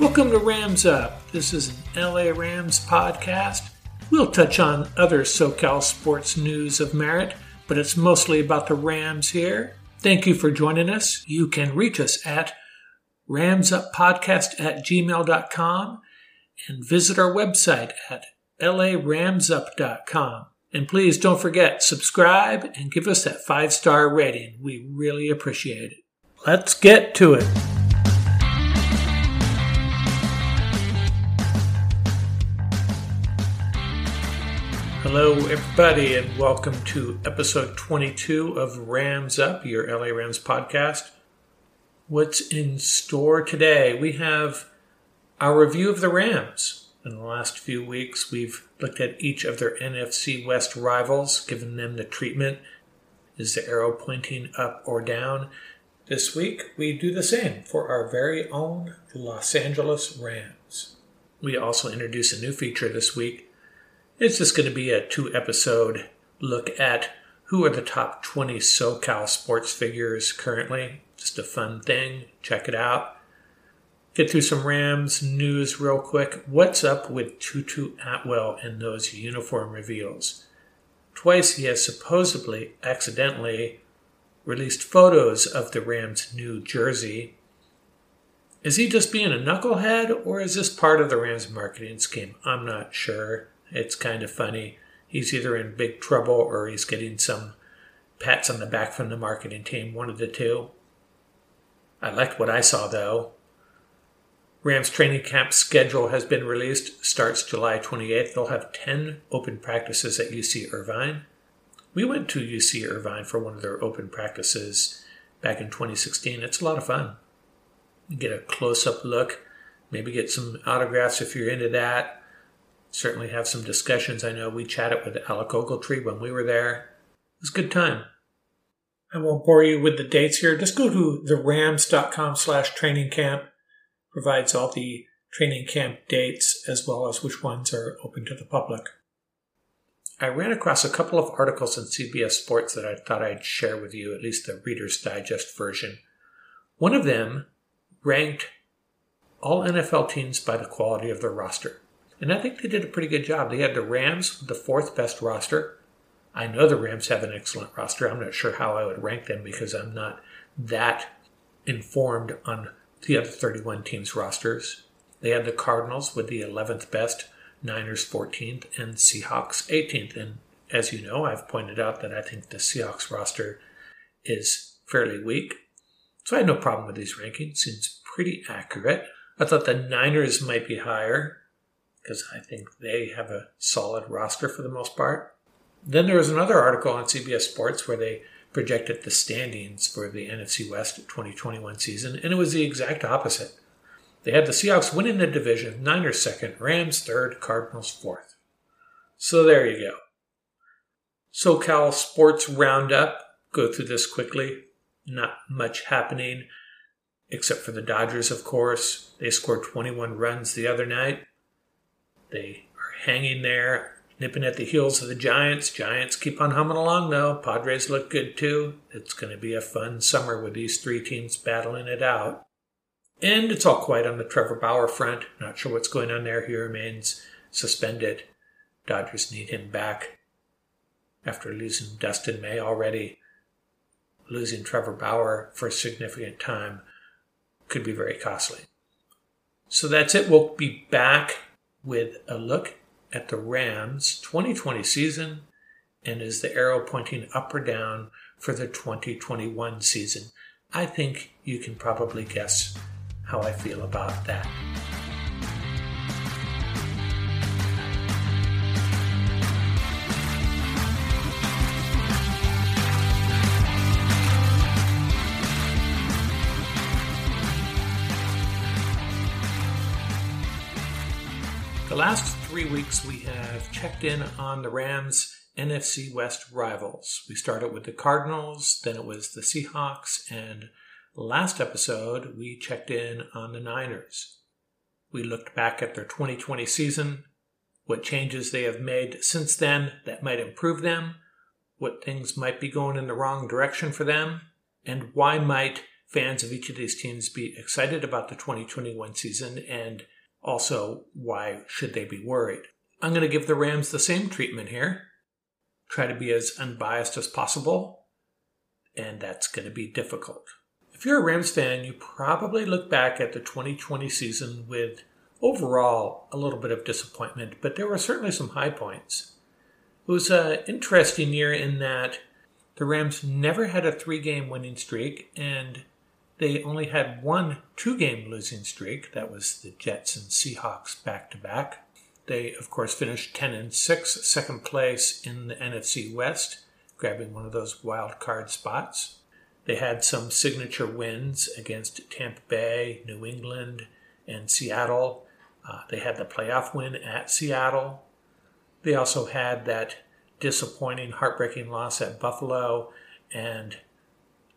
Welcome to Rams Up. This is an LA Rams podcast. We'll touch on other SoCal sports news of merit, but it's mostly about the Rams here. Thank you for joining us. You can reach us at ramsuppodcast at gmail.com and visit our website at laramsup.com. And please don't forget, subscribe and give us that five star rating. We really appreciate it. Let's get to it. Hello, everybody, and welcome to episode 22 of Rams Up, your LA Rams podcast. What's in store today? We have our review of the Rams. In the last few weeks, we've looked at each of their NFC West rivals, given them the treatment. Is the arrow pointing up or down? This week, we do the same for our very own Los Angeles Rams. We also introduce a new feature this week it's just going to be a two episode look at who are the top 20 SoCal sports figures currently. Just a fun thing. Check it out. Get through some Rams news real quick. What's up with Tutu Atwell and those uniform reveals? Twice he has supposedly accidentally released photos of the Rams' new jersey. Is he just being a knucklehead, or is this part of the Rams' marketing scheme? I'm not sure. It's kind of funny. He's either in big trouble or he's getting some pats on the back from the marketing team, one of the two. I liked what I saw though. Rams training camp schedule has been released, starts July 28th. They'll have 10 open practices at UC Irvine. We went to UC Irvine for one of their open practices back in 2016. It's a lot of fun. You get a close up look, maybe get some autographs if you're into that certainly have some discussions. I know we chatted with Alec Ogletree when we were there. It was a good time. I won't bore you with the dates here. Just go to therams.com slash training camp. Provides all the training camp dates as well as which ones are open to the public. I ran across a couple of articles in CBS Sports that I thought I'd share with you, at least the Reader's Digest version. One of them ranked all NFL teams by the quality of their roster. And I think they did a pretty good job. They had the Rams, with the fourth best roster. I know the Rams have an excellent roster. I'm not sure how I would rank them because I'm not that informed on the other 31 teams' rosters. They had the Cardinals with the 11th best, Niners 14th, and Seahawks 18th. And as you know, I've pointed out that I think the Seahawks roster is fairly weak. So I had no problem with these rankings. Seems pretty accurate. I thought the Niners might be higher because I think they have a solid roster for the most part. Then there was another article on CBS Sports where they projected the standings for the NFC West 2021 season, and it was the exact opposite. They had the Seahawks winning the division, Niners second, Rams third, Cardinals fourth. So there you go. SoCal Sports Roundup. Go through this quickly. Not much happening, except for the Dodgers, of course. They scored 21 runs the other night. They are hanging there, nipping at the heels of the Giants. Giants keep on humming along, though. Padres look good, too. It's going to be a fun summer with these three teams battling it out. And it's all quiet on the Trevor Bauer front. Not sure what's going on there. He remains suspended. Dodgers need him back after losing Dustin May already. Losing Trevor Bauer for a significant time could be very costly. So that's it. We'll be back with a look at the Rams 2020 season and is the arrow pointing up or down for the 2021 season. I think you can probably guess how I feel about that. The last three weeks, we have checked in on the Rams' NFC West rivals. We started with the Cardinals, then it was the Seahawks, and last episode, we checked in on the Niners. We looked back at their 2020 season, what changes they have made since then that might improve them, what things might be going in the wrong direction for them, and why might fans of each of these teams be excited about the 2021 season and also why should they be worried? I'm going to give the Rams the same treatment here. Try to be as unbiased as possible, and that's going to be difficult. If you're a Rams fan, you probably look back at the 2020 season with overall a little bit of disappointment, but there were certainly some high points. It was an interesting year in that the Rams never had a three game winning streak, and they only had one two game losing streak. That was the Jets and Seahawks back to back. They, of course, finished 10 and 6, second place in the NFC West, grabbing one of those wild card spots. They had some signature wins against Tampa Bay, New England, and Seattle. Uh, they had the playoff win at Seattle. They also had that disappointing, heartbreaking loss at Buffalo and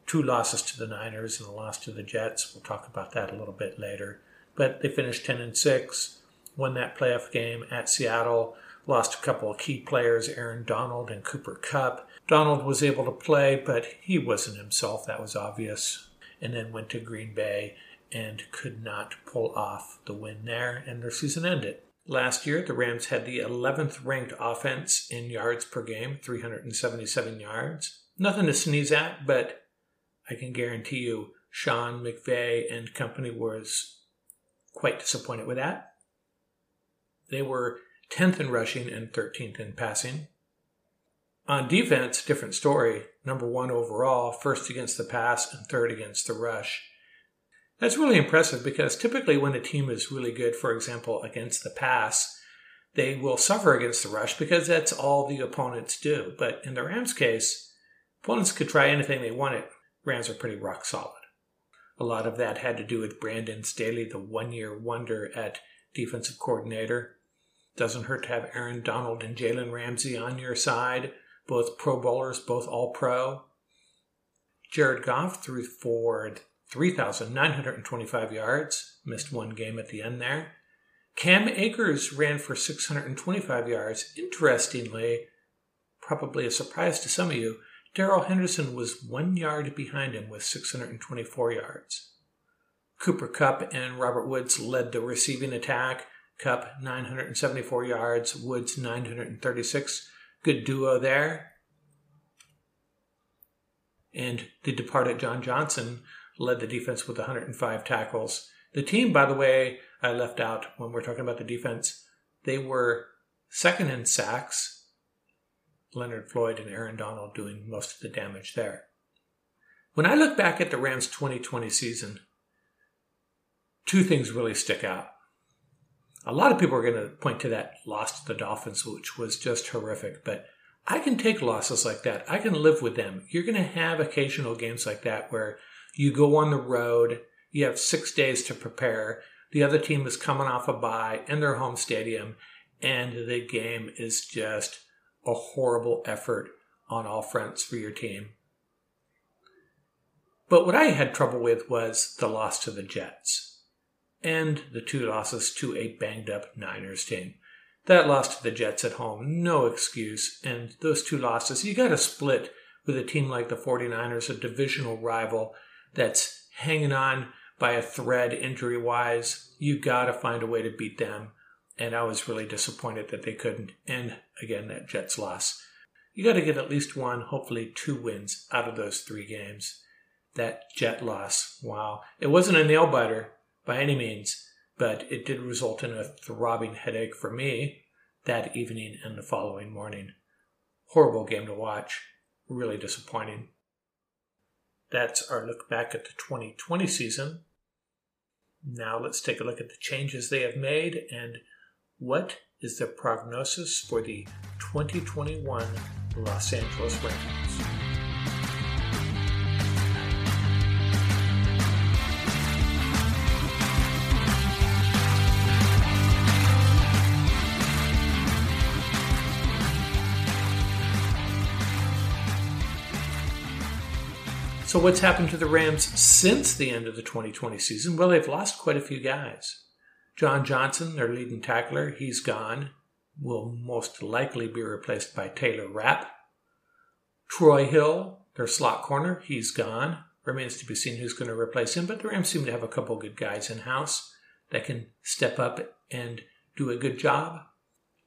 two losses to the Niners and a loss to the Jets. We'll talk about that a little bit later. But they finished 10 and 6, won that playoff game at Seattle, lost a couple of key players, Aaron Donald and Cooper Kupp. Donald was able to play, but he wasn't himself, that was obvious. And then went to Green Bay and could not pull off the win there, and their season ended. Last year, the Rams had the 11th ranked offense in yards per game, 377 yards. Nothing to sneeze at, but I can guarantee you Sean McVay and company was quite disappointed with that. They were 10th in rushing and 13th in passing. On defense, different story. Number one overall, first against the pass, and third against the rush. That's really impressive because typically when a team is really good, for example, against the pass, they will suffer against the rush because that's all the opponents do. But in the Rams' case, opponents could try anything they wanted. Rams are pretty rock solid. A lot of that had to do with Brandon Staley, the one year wonder at defensive coordinator. Doesn't hurt to have Aaron Donald and Jalen Ramsey on your side, both Pro Bowlers, both All Pro. Jared Goff threw for 3,925 yards, missed one game at the end there. Cam Akers ran for 625 yards. Interestingly, probably a surprise to some of you, Darrell Henderson was one yard behind him with 624 yards. Cooper Kupp and Robert Woods led the receiving attack. Kupp 974 yards, Woods 936. Good duo there. And the departed John Johnson led the defense with 105 tackles. The team, by the way, I left out when we're talking about the defense. They were second in sacks. Leonard Floyd and Aaron Donald doing most of the damage there. When I look back at the Rams 2020 season, two things really stick out. A lot of people are going to point to that loss to the Dolphins, which was just horrific, but I can take losses like that. I can live with them. You're going to have occasional games like that where you go on the road. You have six days to prepare. The other team is coming off a bye in their home stadium, and the game is just a horrible effort on all fronts for your team. But what I had trouble with was the loss to the Jets and the two losses to a banged up Niners team. That loss to the Jets at home, no excuse. And those two losses, you got to split with a team like the 49ers, a divisional rival that's hanging on by a thread injury wise, you got to find a way to beat them. And I was really disappointed that they couldn't. And again, that Jets loss. You got to get at least one, hopefully two wins out of those three games. That Jet loss, wow. It wasn't a nail biter by any means, but it did result in a throbbing headache for me that evening and the following morning. Horrible game to watch. Really disappointing. That's our look back at the 2020 season. Now let's take a look at the changes they have made and what is the prognosis for the 2021 Los Angeles Rams. So, what's happened to the Rams since the end of the 2020 season? Well, they've lost quite a few guys. John Johnson, their leading tackler, he's gone. Will most likely be replaced by Taylor Rapp. Troy Hill, their slot corner, he's gone. Remains to be seen who's going to replace him, but the Rams seem to have a couple good guys in house that can step up and do a good job.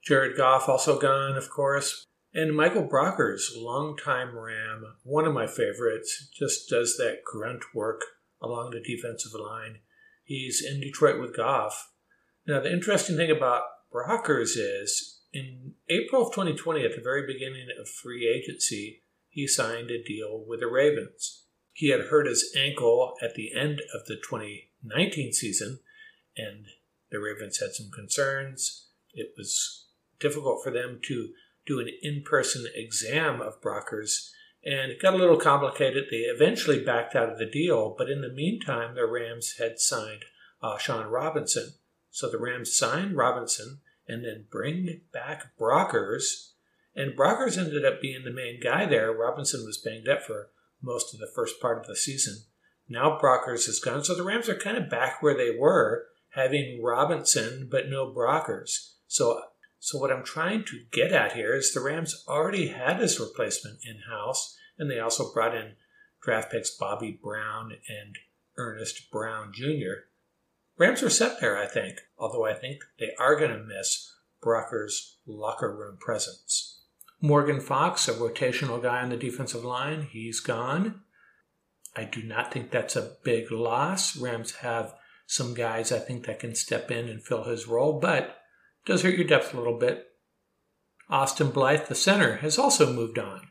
Jared Goff also gone, of course. And Michael Brockers, longtime Ram, one of my favorites, just does that grunt work along the defensive line. He's in Detroit with Goff. Now, the interesting thing about Brockers is in April of 2020, at the very beginning of free agency, he signed a deal with the Ravens. He had hurt his ankle at the end of the 2019 season, and the Ravens had some concerns. It was difficult for them to do an in person exam of Brockers, and it got a little complicated. They eventually backed out of the deal, but in the meantime, the Rams had signed uh, Shawn Robinson. So the Rams signed Robinson and then bring back Brockers and Brockers ended up being the main guy there. Robinson was banged up for most of the first part of the season. Now Brockers is gone, so the Rams are kind of back where they were, having Robinson but no Brockers. So, so what I'm trying to get at here is the Rams already had his replacement in house, and they also brought in draft picks Bobby Brown and Ernest Brown Jr. Rams are set there, I think, although I think they are going to miss Brockers' locker room presence. Morgan Fox, a rotational guy on the defensive line, he's gone. I do not think that's a big loss. Rams have some guys I think that can step in and fill his role, but does hurt your depth a little bit. Austin Blythe, the center, has also moved on,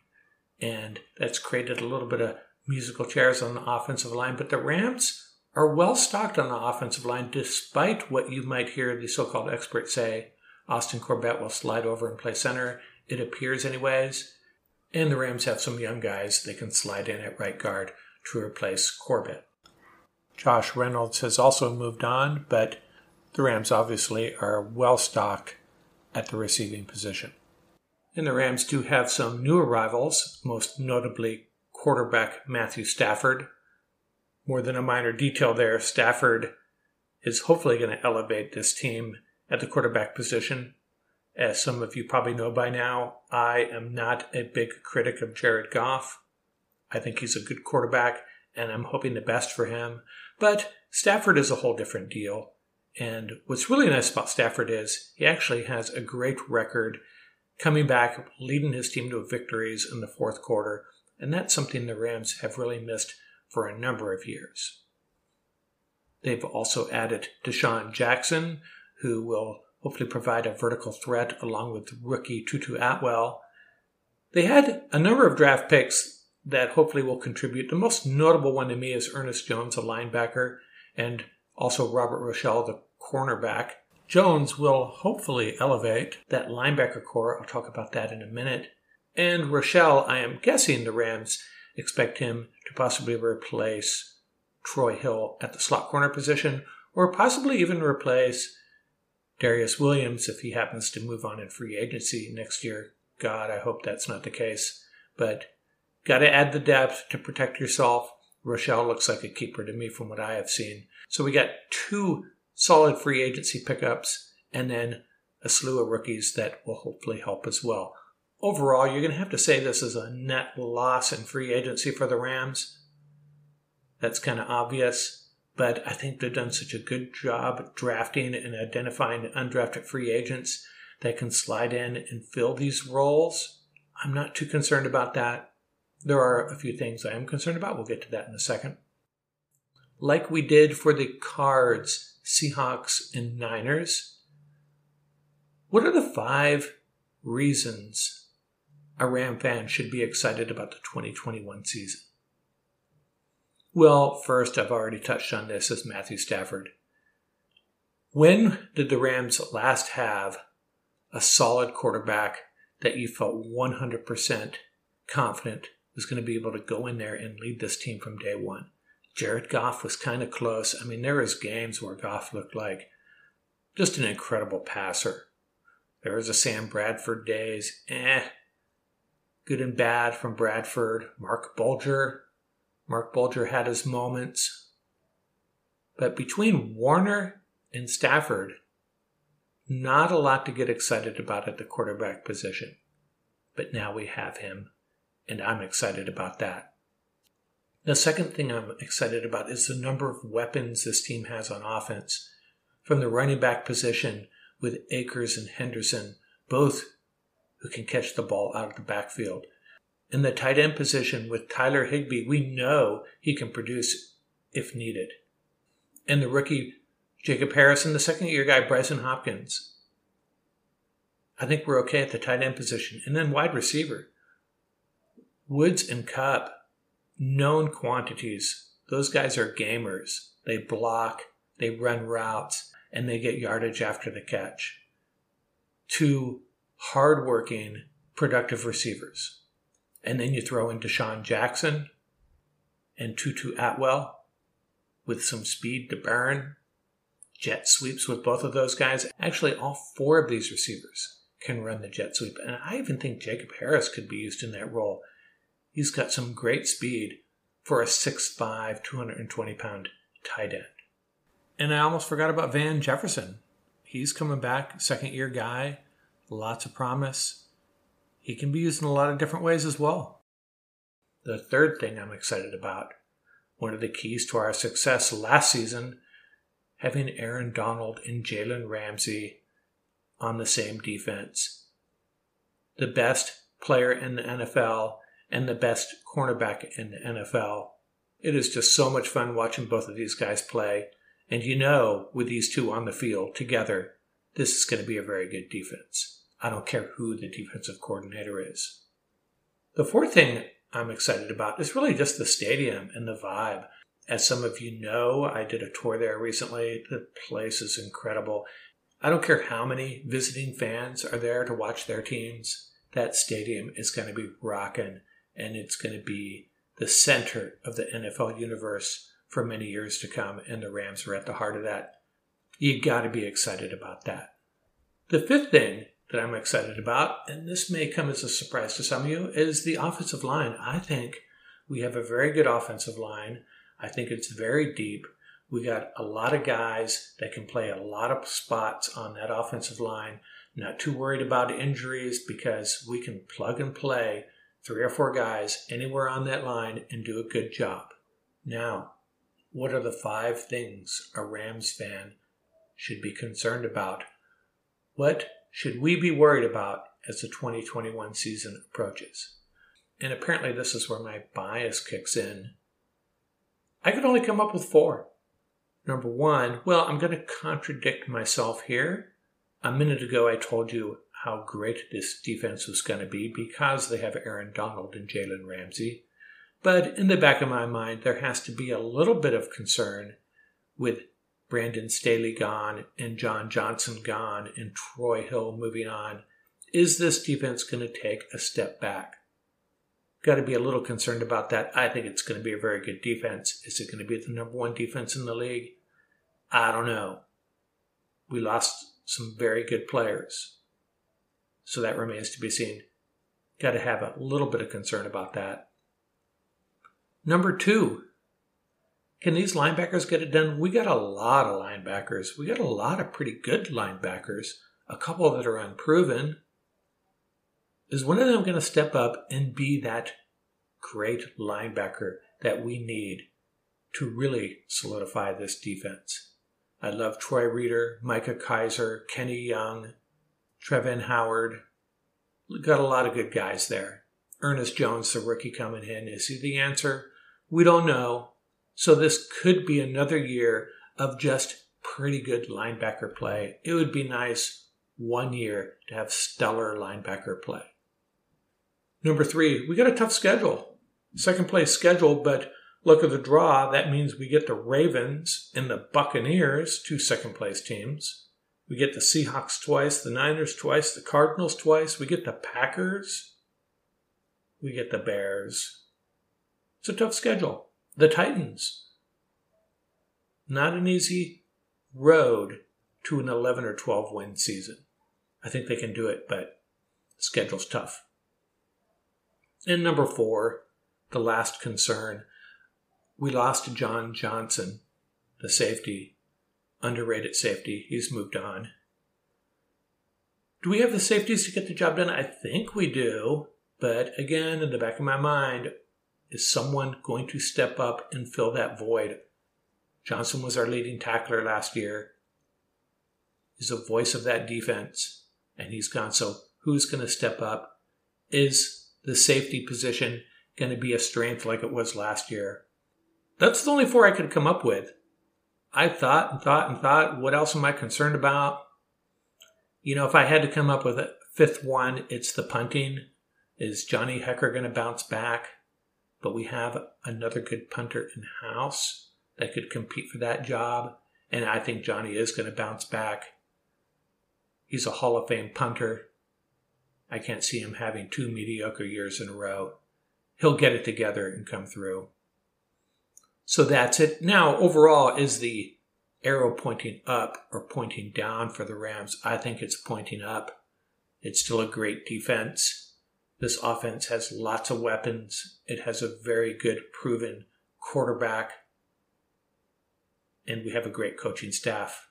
and that's created a little bit of musical chairs on the offensive line. But the Rams are well stocked on the offensive line, despite what you might hear the so called experts say. Austin Corbett will slide over and play center, it appears, anyways. And the Rams have some young guys they can slide in at right guard to replace Corbett. Josh Reynolds has also moved on, but the Rams obviously are well stocked at the receiving position. And the Rams do have some new arrivals, most notably quarterback Matthew Stafford. More than a minor detail there, Stafford is hopefully going to elevate this team at the quarterback position as some of you probably know by now, I am not a big critic of Jared Goff. I think he's a good quarterback, and I'm hoping the best for him. But Stafford is a whole different deal. And what's really nice about Stafford is he actually has a great record coming back, leading his team to victories in the fourth quarter. And that's something the Rams have really missed for a number of years. They've also added DeSean Jackson, who will hopefully provide a vertical threat along with rookie Tutu Atwell. They had a number of draft picks that hopefully will contribute. The most notable one to me is Ernest Jones, a linebacker, and also Robert Rochell, the cornerback. Jones will hopefully elevate that linebacker corps. I'll talk about that in a minute. And Rochell, I am guessing the Rams expect him to possibly replace Troy Hill at the slot corner position, or possibly even replace Darious Williams if he happens to move on in free agency next year. God, I hope that's not the case. But got to add the depth to protect yourself. Rochell looks like a keeper to me from what I have seen. So we got two solid free agency pickups and then a slew of rookies that will hopefully help as well. Overall, you're going to have to say this is a net loss in free agency for the Rams. That's kind of obvious but I think they've done such a good job drafting and identifying undrafted free agents that can slide in and fill these roles. I'm not too concerned about that. There are a few things I am concerned about. We'll get to that in a second. Like we did for the Cards, Seahawks, and Niners, what are the five reasons a Ram fan should be excited about the 2021 season? Well, first, I've already touched on this as Matthew Stafford. When did the Rams last have a solid quarterback that you felt 100% confident was going to be able to go in there and lead this team from day one? Jared Goff was kind of close. I mean, there was games where Goff looked like just an incredible passer. There was a Sam Bradford days, eh, good and bad from Bradford. Mark Bulger, Marc Bulger had his moments. But between Warner and Stafford, not a lot to get excited about at the quarterback position. But now we have him, and I'm excited about that. The second thing I'm excited about is the number of weapons this team has on offense. From the running back position with Akers and Henderson, both who can catch the ball out of the backfield. In the tight end position with Tyler Higbee, we know he can produce if needed. And the rookie Jacob Harris and the second year guy Brycen Hopkins. I think we're okay at the tight end position. And then wide receiver. Woods and Kupp known quantities. Those guys are gamers. They block, they run routes, and they get yardage after the catch. Two hardworking, productive receivers. And then you throw in DeSean Jackson and Tutu Atwell with some speed to burn. Jet sweeps with both of those guys. Actually, all four of these receivers can run the jet sweep. And I even think Jacob Harris could be used in that role. He's got some great speed for a 6'5, 220 pound tight end. And I almost forgot about Van Jefferson. He's coming back, second year guy, lots of promise. He can be used in a lot of different ways as well. The third thing I'm excited about, one of the keys to our success last season, having Aaron Donald and Jalen Ramsey on the same defense. The best player in the NFL and the best cornerback in the NFL. It is just so much fun watching both of these guys play. And you know, with these two on the field together, this is going to be a very good defense. I don't care who the defensive coordinator is. The fourth thing I'm excited about is really just the stadium and the vibe. As some of you know, I did a tour there recently. The place is incredible. I don't care how many visiting fans are there to watch their teams, that stadium is going to be rocking and it's going to be the center of the NFL universe for many years to come, and the Rams are at the heart of that. You got to be excited about that. The fifth thing that I'm excited about, and this may come as a surprise to some of you, is the offensive line. I think we have a very good offensive line. I think it's very deep. We got a lot of guys that can play a lot of spots on that offensive line. Not too worried about injuries because we can plug and play three or four guys anywhere on that line and do a good job. Now, what are the five things a Rams fan should be concerned about? What should we be worried about as the 2021 season approaches? And apparently, this is where my bias kicks in. I could only come up with four. Number one, well, I'm going to contradict myself here. A minute ago, I told you how great this defense was going to be because they have Aaron Donald and Jalen Ramsey. But in the back of my mind, there has to be a little bit of concern with Brandon Staley gone and John Johnson gone and Troy Hill moving on. Is this defense going to take a step back? Got to be a little concerned about that. I think it's going to be a very good defense. Is it going to be the number one defense in the league? I don't know. We lost some very good players. So that remains to be seen. Got to have a little bit of concern about that. Number two, can these linebackers get it done? We got a lot of linebackers. We got a lot of pretty good linebackers, a couple that are unproven. Is one of them going to step up and be that great linebacker that we need to really solidify this defense? I love Troy Reeder, Micah Kiser, Kenny Young, Travin Howard. Got a lot of good guys there. Ernest Jones, the rookie coming in. Is he the answer? We don't know. So this could be another year of just pretty good linebacker play. It would be nice one year to have stellar linebacker play. Number three, we got a tough schedule. Second place schedule, but look at the draw. That means we get the Ravens and the Buccaneers, two second place teams. We get the Seahawks twice, the Niners twice, the Cardinals twice. We get the Packers. We get the Bears. It's a tough schedule. The Titans. Not an easy road to an 11 or 12 win season. I think they can do it, but the schedule's tough. And number four, the last concern. We lost John Johnson, the safety underrated safety. He's moved on. Do we have the safeties to get the job done? I think we do. But again, in the back of my mind, Is someone going to step up and fill that void? Johnson was our leading tackler last year. He's a voice of that defense, and he's gone. So, who's going to step up? Is the safety position going to be a strength like it was last year? That's the only four I could come up with. I thought and thought and thought, what else am I concerned about? You know, if I had to come up with a fifth one, it's the punting. Is Johnny Hekker going to bounce back? But we have another good punter in house that could compete for that job. And I think Johnny is going to bounce back. He's a Hall of Fame punter. I can't see him having two mediocre years in a row. He'll get it together and come through. So that's it. Now, overall, is the arrow pointing up or pointing down for the Rams? I think it's pointing up. It's still a great defense. This offense has lots of weapons. It has a very good, proven quarterback. And we have a great coaching staff.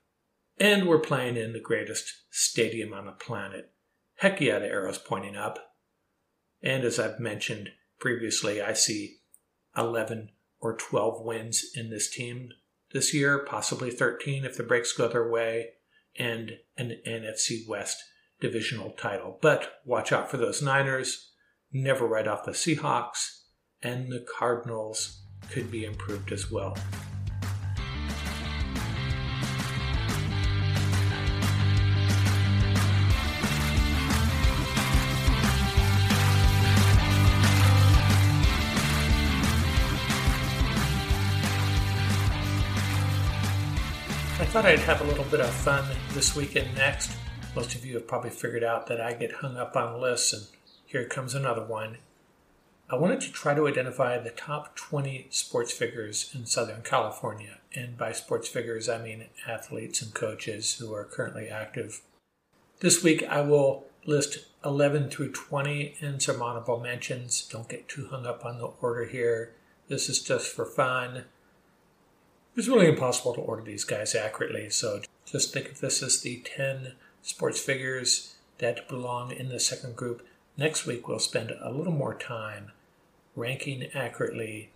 And we're playing in the greatest stadium on the planet. Heck yeah, the arrow's pointing up. And as I've mentioned previously, I see 11 or 12 wins in this team this year, possibly 13 if the breaks go their way, and an NFC West divisional title. But watch out for those Niners. Never write off the Seahawks, and the Cardinals could be improved as well. I thought I'd have a little bit of fun this weekend next. Most of you have probably figured out that I get hung up on lists, and here comes another one. I wanted to try to identify the top 20 sports figures in Southern California. And by sports figures, I mean athletes and coaches who are currently active. This week, I will list 11 through 20 in some mentions. Don't get too hung up on the order here. This is just for fun. It's really impossible to order these guys accurately, so just think of this as the 10 sports figures that belong in the second group. Next week, we'll spend a little more time ranking accurately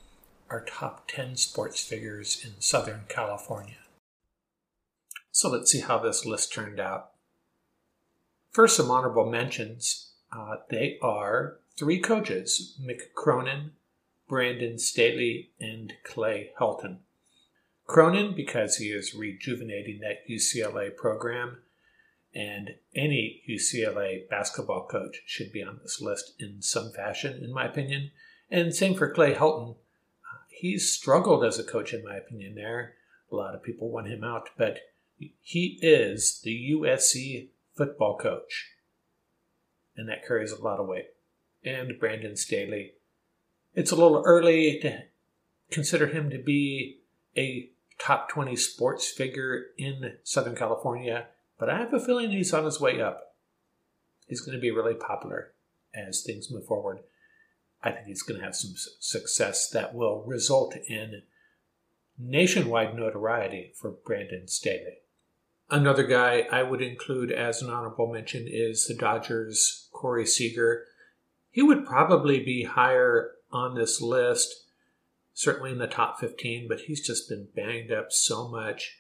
our top 10 sports figures in Southern California. So let's see how this list turned out. First, some honorable mentions. Uh, they are three coaches Mick Cronin, Brandon Staley, and Clay Helton. Cronin because he is rejuvenating that UCLA program, and any UCLA basketball coach should be on this list in some fashion, in my opinion. And same for Clay Helton. He's struggled as a coach, in my opinion, there. A lot of people want him out, but he is the USC football coach, and that carries a lot of weight. And Brandon Staley. It's a little early to consider him to be a top 20 sports figure in Southern California, but I have a feeling he's on his way up. He's going to be really popular as things move forward. I think he's going to have some success that will result in nationwide notoriety for Brandon Staley. Another guy I would include as an honorable mention is the Dodgers' Corey Seager. He would probably be higher on this list certainly in the top 15, but he's just been banged up so much.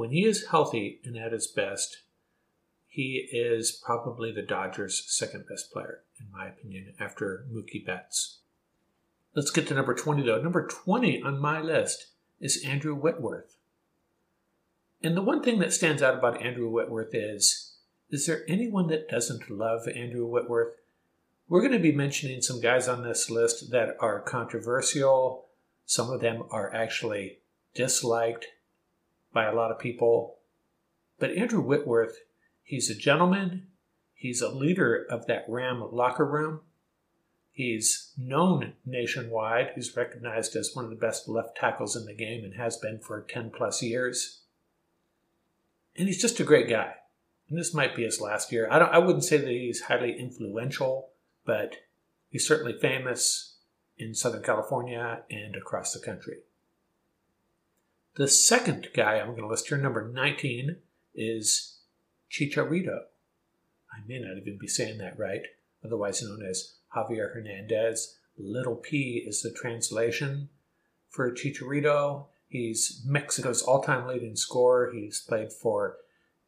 When he is healthy and at his best, he is probably the Dodgers' second best player, in my opinion, after Mookie Betts. Let's get to number 20, though. Number 20 on my list is Andrew Whitworth. And the one thing that stands out about Andrew Whitworth is is there anyone that doesn't love Andrew Whitworth? We're going to be mentioning some guys on this list that are controversial, some of them are actually disliked by a lot of people. But Andrew Whitworth, he's a gentleman. He's a leader of that Ram locker room. He's known nationwide. He's recognized as one of the best left tackles in the game and has been for 10 plus years. And he's just a great guy. And this might be his last year. I, don't, I wouldn't say that he's highly influential, but he's certainly famous in Southern California and across the country. The second guy I'm going to list here, number 19, is Chicharito. I may not even be saying that right, otherwise known as Javier Hernandez, Little P is the translation for Chicharito. He's Mexico's all time leading scorer. He's played for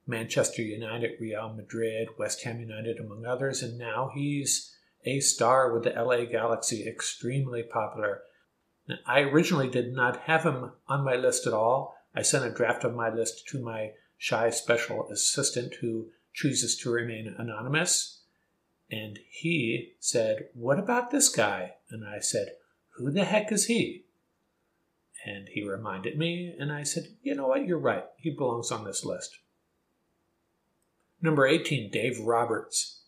Manchester United, Real Madrid, West Ham United, among others, and now he's a star with the LA Galaxy, extremely popular. I originally did not have him on my list at all. I sent a draft of my list to my shy special assistant who chooses to remain anonymous. And he said, What about this guy? And I said, Who the heck is he? And he reminded me, and I said, You know what? You're right. He belongs on this list. Number 18, Dave Roberts.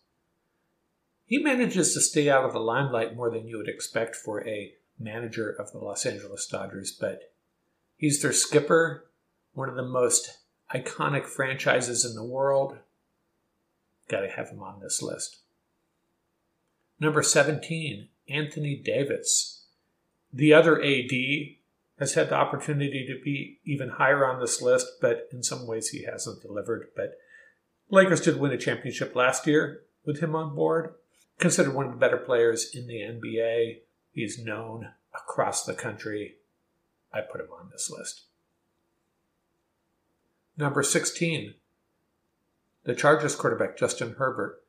He manages to stay out of the limelight more than you would expect for a manager of the Los Angeles Dodgers, but he's their skipper, one of the most iconic franchises in the world. Got to have him on this list. Number 17, Anthony Davis. The other AD has had the opportunity to be even higher on this list, but in some ways he hasn't delivered. But Lakers did win a championship last year with him on board. Considered one of the better players in the NBA. He's known across the country. I put him on this list. Number 16, the Chargers quarterback Justin Herbert.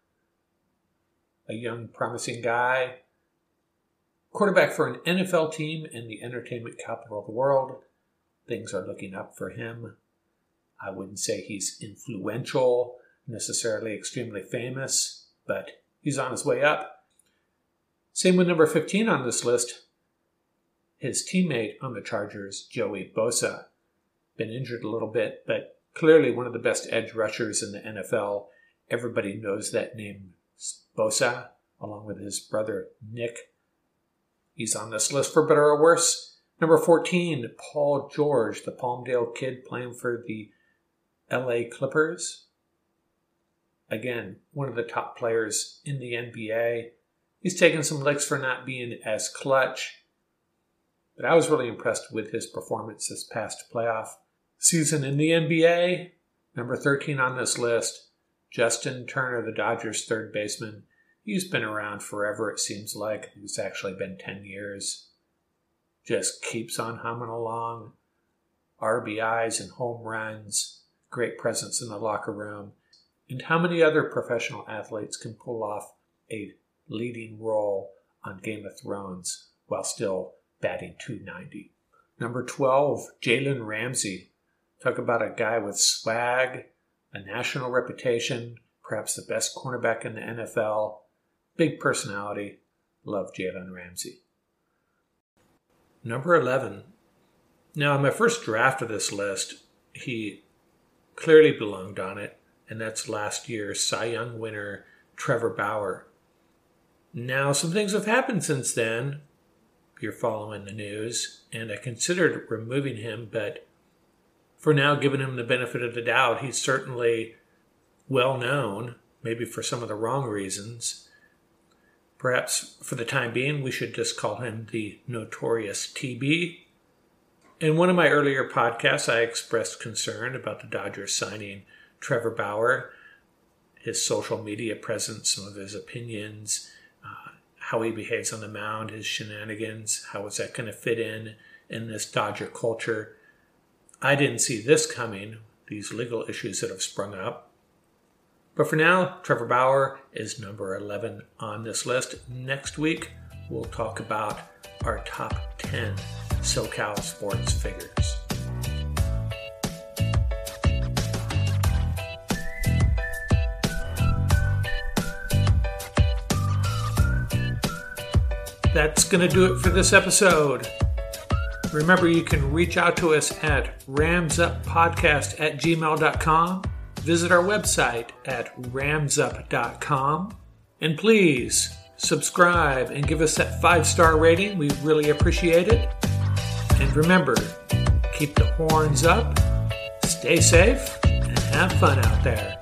A young, promising guy. Quarterback for an NFL team in the entertainment capital of the world. Things are looking up for him. I wouldn't say he's influential, necessarily extremely famous, but he's on his way up. Same with number 15 on this list. His teammate on the Chargers, Joey Bosa, been injured a little bit, but clearly one of the best edge rushers in the NFL. Everybody knows that name, Bosa, along with his brother Nick. He's on this list for better or worse. Number 14, Paul George, the Palmdale kid playing for the LA Clippers. Again, one of the top players in the NBA. He's taken some licks for not being as clutch, but I was really impressed with his performance this past playoff season in the NBA. Number 13 on this list, Justin Turner, the Dodgers' third baseman. He's been around forever, it seems like. It's actually been 10 years. Just keeps on humming along. RBIs and home runs, great presence in the locker room. And how many other professional athletes can pull off a leading role on Game of Thrones while still batting 290? Number 12, Jalen Ramsey, Talk about a guy with swag, a national reputation, perhaps the best cornerback in the NFL, big personality. Love Jalen Ramsey. Number 11. Now, on my first draft of this list, he clearly belonged on it, and that's last year's Cy Young winner, Trevor Bauer. Now, some things have happened since then. You're following the news, and I considered removing him, but for now, giving him the benefit of the doubt, he's certainly well known, maybe for some of the wrong reasons. Perhaps for the time being, we should just call him the notorious TB. In one of my earlier podcasts, I expressed concern about the Dodgers signing Trevor Bauer, his social media presence, some of his opinions, how he behaves on the mound, his shenanigans, how is that going to fit in in this Dodger culture. I didn't see this coming, these legal issues that have sprung up. But for now, Trevor Bauer is number 11 on this list. Next week, we'll talk about our top 10 SoCal sports figures. That's going to do it for this episode. Remember, you can reach out to us at ramsuppodcast at gmail.com. Visit our website at ramsup.com. And please subscribe and give us that five star rating. We really appreciate it. And remember, keep the horns up, stay safe, and have fun out there.